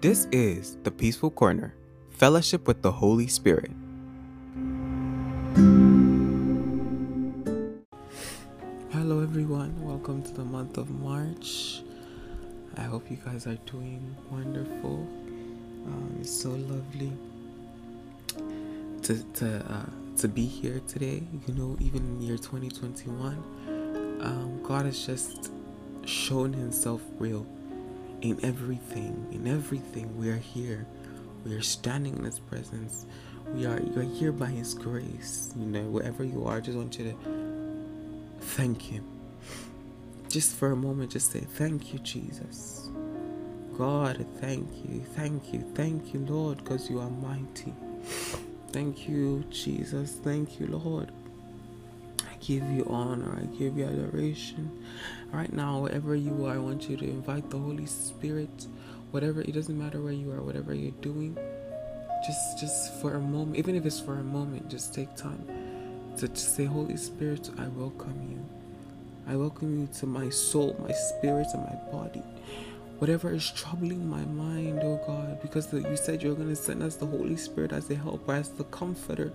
This is the Peaceful Corner, fellowship with the Holy Spirit. Hello, everyone. Welcome to the month of March. I hope you guys are doing wonderful. Um, it's so lovely to to uh, to be here today. You know, even in year 2021, um, God has just shown Himself real in everything. In everything, we are here. We are standing in His presence. We are you are here by His grace. You know, wherever you are, I just want you to thank Him. Just for a moment, just say, Thank you, Jesus. God, thank you, thank you, thank you, Lord, because you are mighty. Thank you, Jesus. Thank you, Lord. Give you honor. I give you adoration. Right now, wherever you are, I want you to invite the Holy Spirit. Whatever, it doesn't matter where you are, whatever you're doing. Just, just for a moment, even if it's for a moment, just take time to say, Holy Spirit, I welcome you. I welcome you to my soul, my spirit, and my body whatever is troubling my mind, oh God, because the, you said you're going to send us the Holy Spirit as a helper, as the comforter.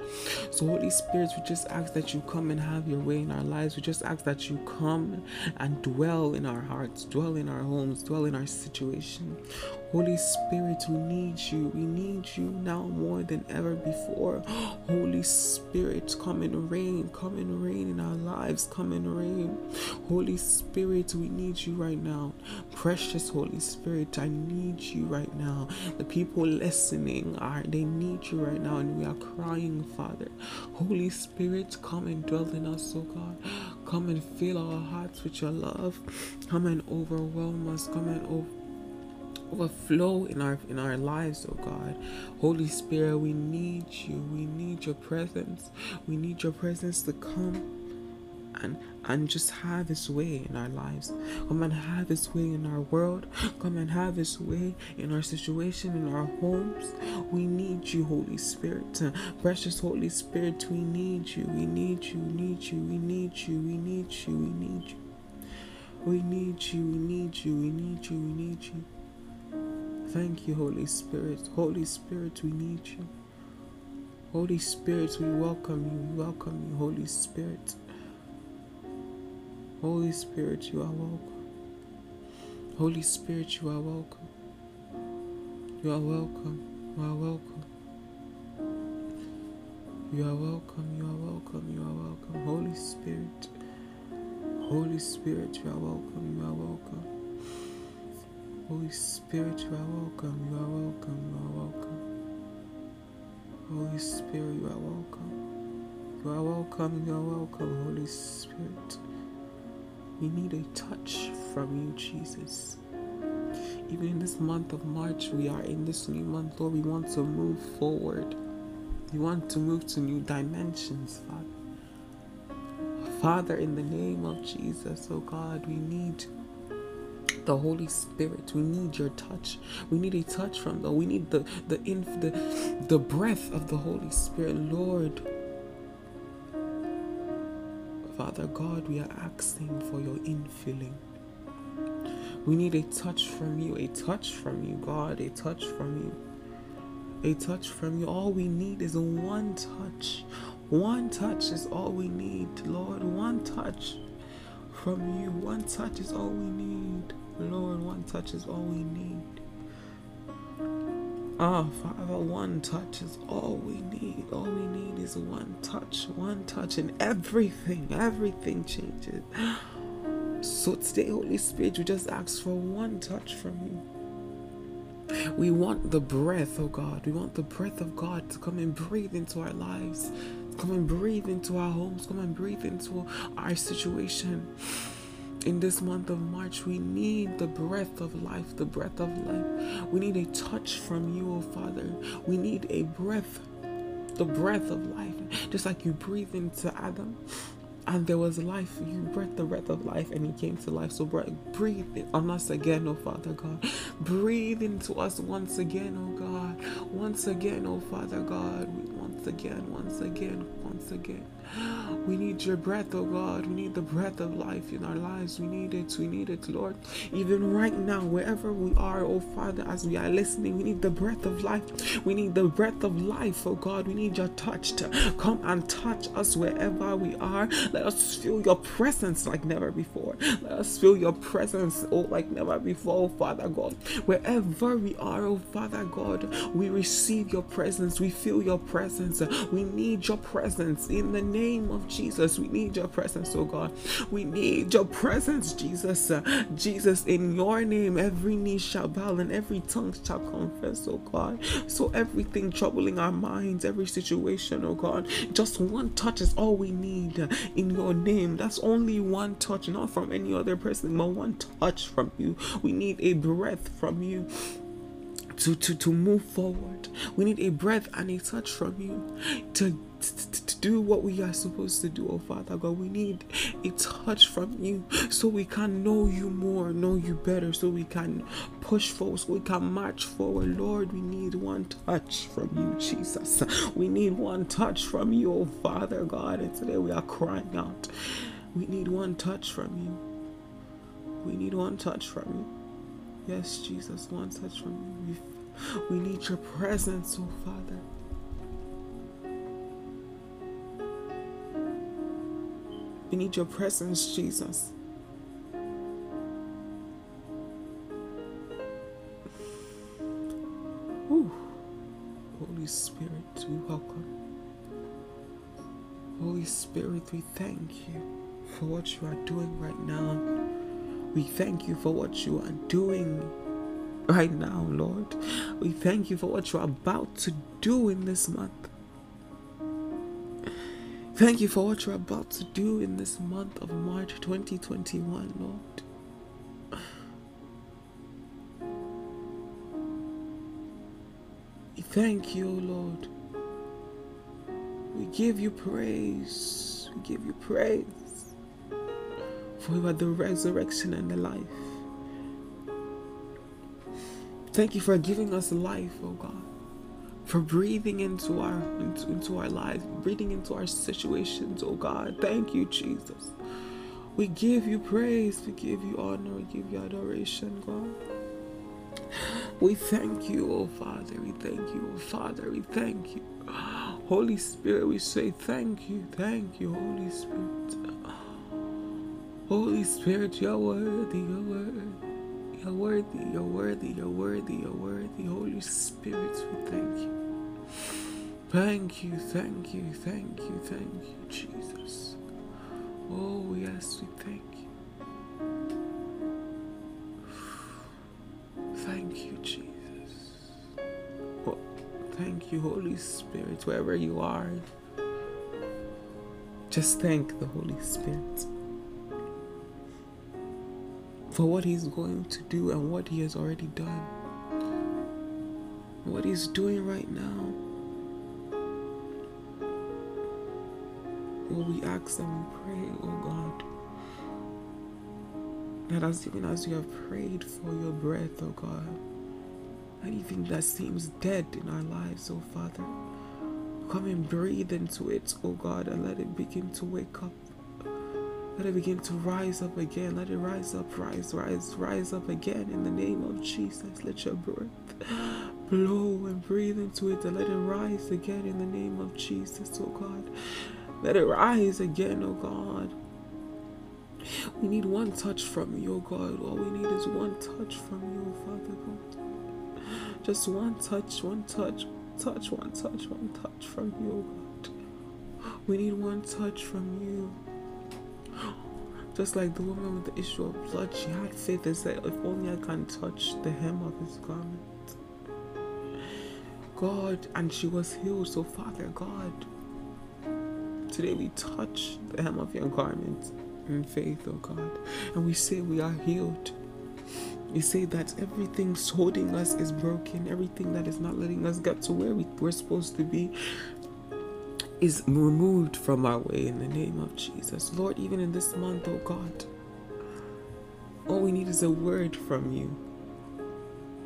So, Holy Spirit, we just ask that you come and have your way in our lives. We just ask that you come and dwell in our hearts, dwell in our homes, dwell in our situation. Holy Spirit, we need you. We need you now more than ever before. Holy Spirit, come and reign. Come and reign in our lives. Come and reign. Holy Spirit, we need you right now. Precious Holy Spirit, I need you right now. The people listening are they need you right now, and we are crying, Father. Holy Spirit, come and dwell in us, oh God. Come and fill our hearts with your love. Come and overwhelm us. Come and over overflow in our in our lives oh god holy spirit we need you we need your presence we need your presence to come and and just have his way in our lives come and have his way in our world come and have his way in our situation in our homes we need you holy spirit precious holy spirit we need you. we need you we need you we need you we need you we need you we need you we need you we need you we need you we need you Thank you, Holy Spirit. Holy Spirit, we need you. Holy Spirit, we welcome you. We welcome you, Holy Spirit. Holy Spirit, you are welcome. Holy Spirit, you are welcome. You are welcome. You are welcome. You are welcome. You are welcome. You are welcome. Holy Spirit. Holy Spirit, you are welcome. You are welcome. Holy Spirit, you are welcome, you are welcome, you are welcome. Holy Spirit, you are welcome. You are welcome, you are welcome, Holy Spirit. We need a touch from you, Jesus. Even in this month of March, we are in this new month, Lord. We want to move forward. We want to move to new dimensions, Father. Father, in the name of Jesus, oh God, we need the Holy Spirit. We need your touch. We need a touch from the. We need the the inf, the the breath of the Holy Spirit, Lord. Father God, we are asking for your infilling. We need a touch from you, a touch from you, God, a touch from you. A touch from you. All we need is one touch. One touch is all we need, Lord. One touch from you. One touch is all we need. Lord, one touch is all we need. Ah, Father, one touch is all we need. All we need is one touch, one touch, and everything, everything changes. So today, Holy Spirit, we just ask for one touch from you. We want the breath, oh God. We want the breath of God to come and breathe into our lives. Come and breathe into our homes. Come and breathe into our situation in this month of March, we need the breath of life, the breath of life. We need a touch from you, oh Father. We need a breath, the breath of life. Just like you breathe into Adam and there was life. You breathed the breath of life and he came to life. So breathe on us again, oh Father God. Breathe into us once again, oh God. Once again, oh Father God. Once again, once again, once again. We need your breath, oh God. We need the breath of life in our lives. We need it. We need it, Lord. Even right now, wherever we are, oh Father, as we are listening, we need the breath of life. We need the breath of life, oh God. We need your touch to come and touch us wherever we are. Let us feel your presence like never before. Let us feel your presence, oh, like never before, oh Father God. Wherever we are, oh Father God, we receive your presence. We feel your presence. We need your presence in the name of Jesus. We need your presence, oh God. We need your presence, Jesus. Uh, Jesus, in your name, every knee shall bow and every tongue shall confess, oh God. So everything troubling our minds, every situation, oh God, just one touch is all we need in your name. That's only one touch, not from any other person, but one touch from you. We need a breath from you to, to, to move forward. We need a breath and a touch from you to, to do what we are supposed to do, oh Father God. We need a touch from you so we can know you more, know you better, so we can push forward, so we can march forward. Lord, we need one touch from you, Jesus. We need one touch from you, oh Father God. And today we are crying out. We need one touch from you. We need one touch from you. Yes, Jesus, one touch from you. We, we need your presence, oh Father. We need your presence, Jesus. Ooh. Holy Spirit, we welcome. Holy Spirit, we thank you for what you are doing right now. We thank you for what you are doing right now, Lord. We thank you for what you're about to do in this month. Thank you for what you're about to do in this month of March 2021, Lord. Thank you, Lord. We give you praise. We give you praise. For you are the resurrection and the life. Thank you for giving us life, oh God. For breathing into our into, into our lives, breathing into our situations, oh God. Thank you, Jesus. We give you praise, we give you honor, we give you adoration, God. We thank you, oh Father. We thank you, oh Father. We thank you. Holy Spirit, we say thank you, thank you, Holy Spirit. Holy Spirit, you're worthy, you're worthy. You're worthy, you're worthy, you're worthy, you're worthy. Holy Spirit, we thank you. Thank you, thank you, thank you, thank you, Jesus. Oh, yes, we thank you. Thank you, Jesus. Oh, thank you, Holy Spirit, wherever you are. Just thank the Holy Spirit for what He's going to do and what He has already done. What He's doing right now. We ask and we pray, oh God, that as even as we have prayed for your breath, oh God, anything that seems dead in our lives, oh Father, come and breathe into it, oh God, and let it begin to wake up. Let it begin to rise up again. Let it rise up, rise, rise, rise up again in the name of Jesus. Let your breath blow and breathe into it and let it rise again in the name of Jesus, oh God. Let it rise again, oh God. We need one touch from you, oh God. All we need is one touch from you, Father God. Just one touch, one touch, touch, one touch, one touch from you, oh God. We need one touch from you. Just like the woman with the issue of blood, she had faith and said, If only I can touch the hem of his garment. God, and she was healed. So, Father God, today we touch the hem of your garment in faith, oh God, and we say we are healed. We say that everything holding us is broken, everything that is not letting us get to where we, we're supposed to be is removed from our way in the name of Jesus. Lord, even in this month, oh God, all we need is a word from you.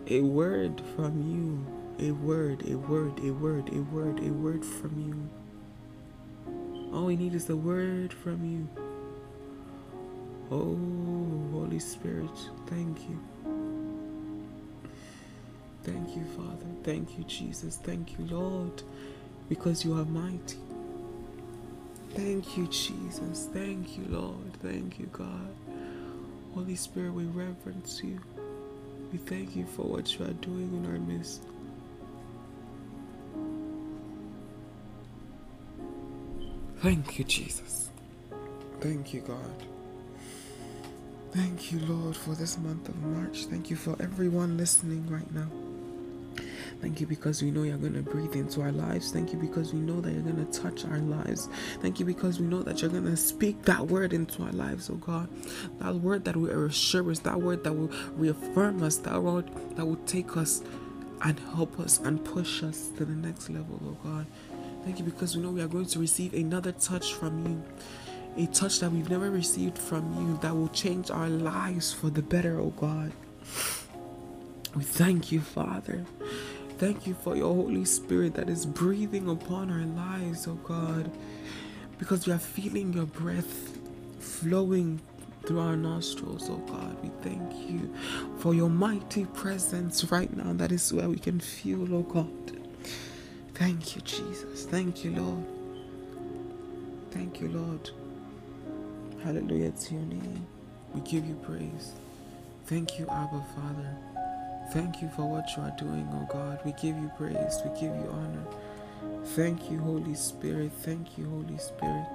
A word from you. A word, a word, a word, a word, a word from you. All we need is a word from you. Oh, Holy Spirit, thank you. Thank you, Father. Thank you, Jesus. Thank you, Lord, because you are mighty. Thank you, Jesus. Thank you, Lord. Thank you, God. Holy Spirit, we reverence you. We thank you for what you are doing in our midst. Thank you, Jesus. Thank you, God. Thank you, Lord, for this month of March. Thank you for everyone listening right now. Thank you because we know you're going to breathe into our lives. Thank you because we know that you're going to touch our lives. Thank you because we know that you're going to speak that word into our lives, oh God. That word that will assure us, that word that will reaffirm us, that word that will take us and help us and push us to the next level, oh God. Thank you because we know we are going to receive another touch from you. A touch that we've never received from you that will change our lives for the better, oh God. We thank you, Father. Thank you for your Holy Spirit that is breathing upon our lives, oh God, because we are feeling your breath flowing through our nostrils, oh God. We thank you for your mighty presence right now. That is where we can feel, oh God. Thank you, Jesus. Thank you, Lord. Thank you, Lord. Hallelujah to your name. We give you praise. Thank you, Abba Father. Thank you for what you are doing, oh God. We give you praise. We give you honor. Thank you, Holy Spirit. Thank you, Holy Spirit.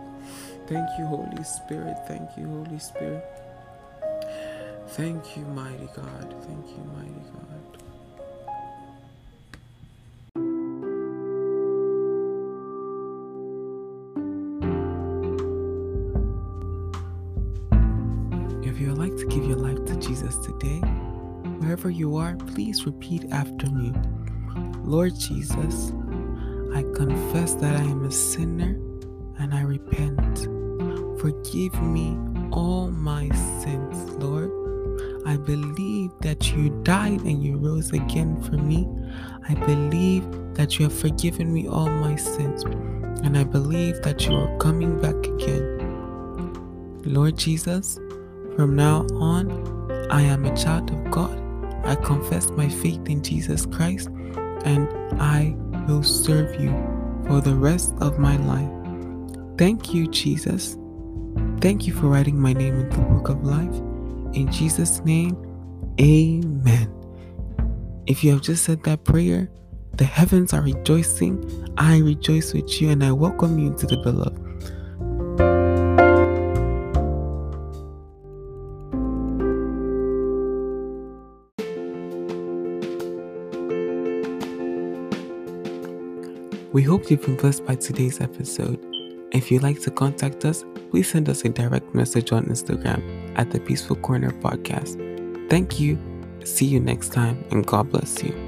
Thank you, Holy Spirit. Thank you, Holy Spirit. Thank you, mighty God. Thank you, mighty God. Wherever you are, please repeat after me. Lord Jesus, I confess that I am a sinner and I repent. Forgive me all my sins, Lord. I believe that you died and you rose again for me. I believe that you have forgiven me all my sins. And I believe that you are coming back again. Lord Jesus, from now on, I am a child of God. I confess my faith in Jesus Christ and I will serve you for the rest of my life. Thank you, Jesus. Thank you for writing my name in the book of life. In Jesus' name, amen. If you have just said that prayer, the heavens are rejoicing. I rejoice with you and I welcome you into the beloved. We hope you've been blessed by today's episode. If you'd like to contact us, please send us a direct message on Instagram at the Peaceful Corner Podcast. Thank you. See you next time, and God bless you.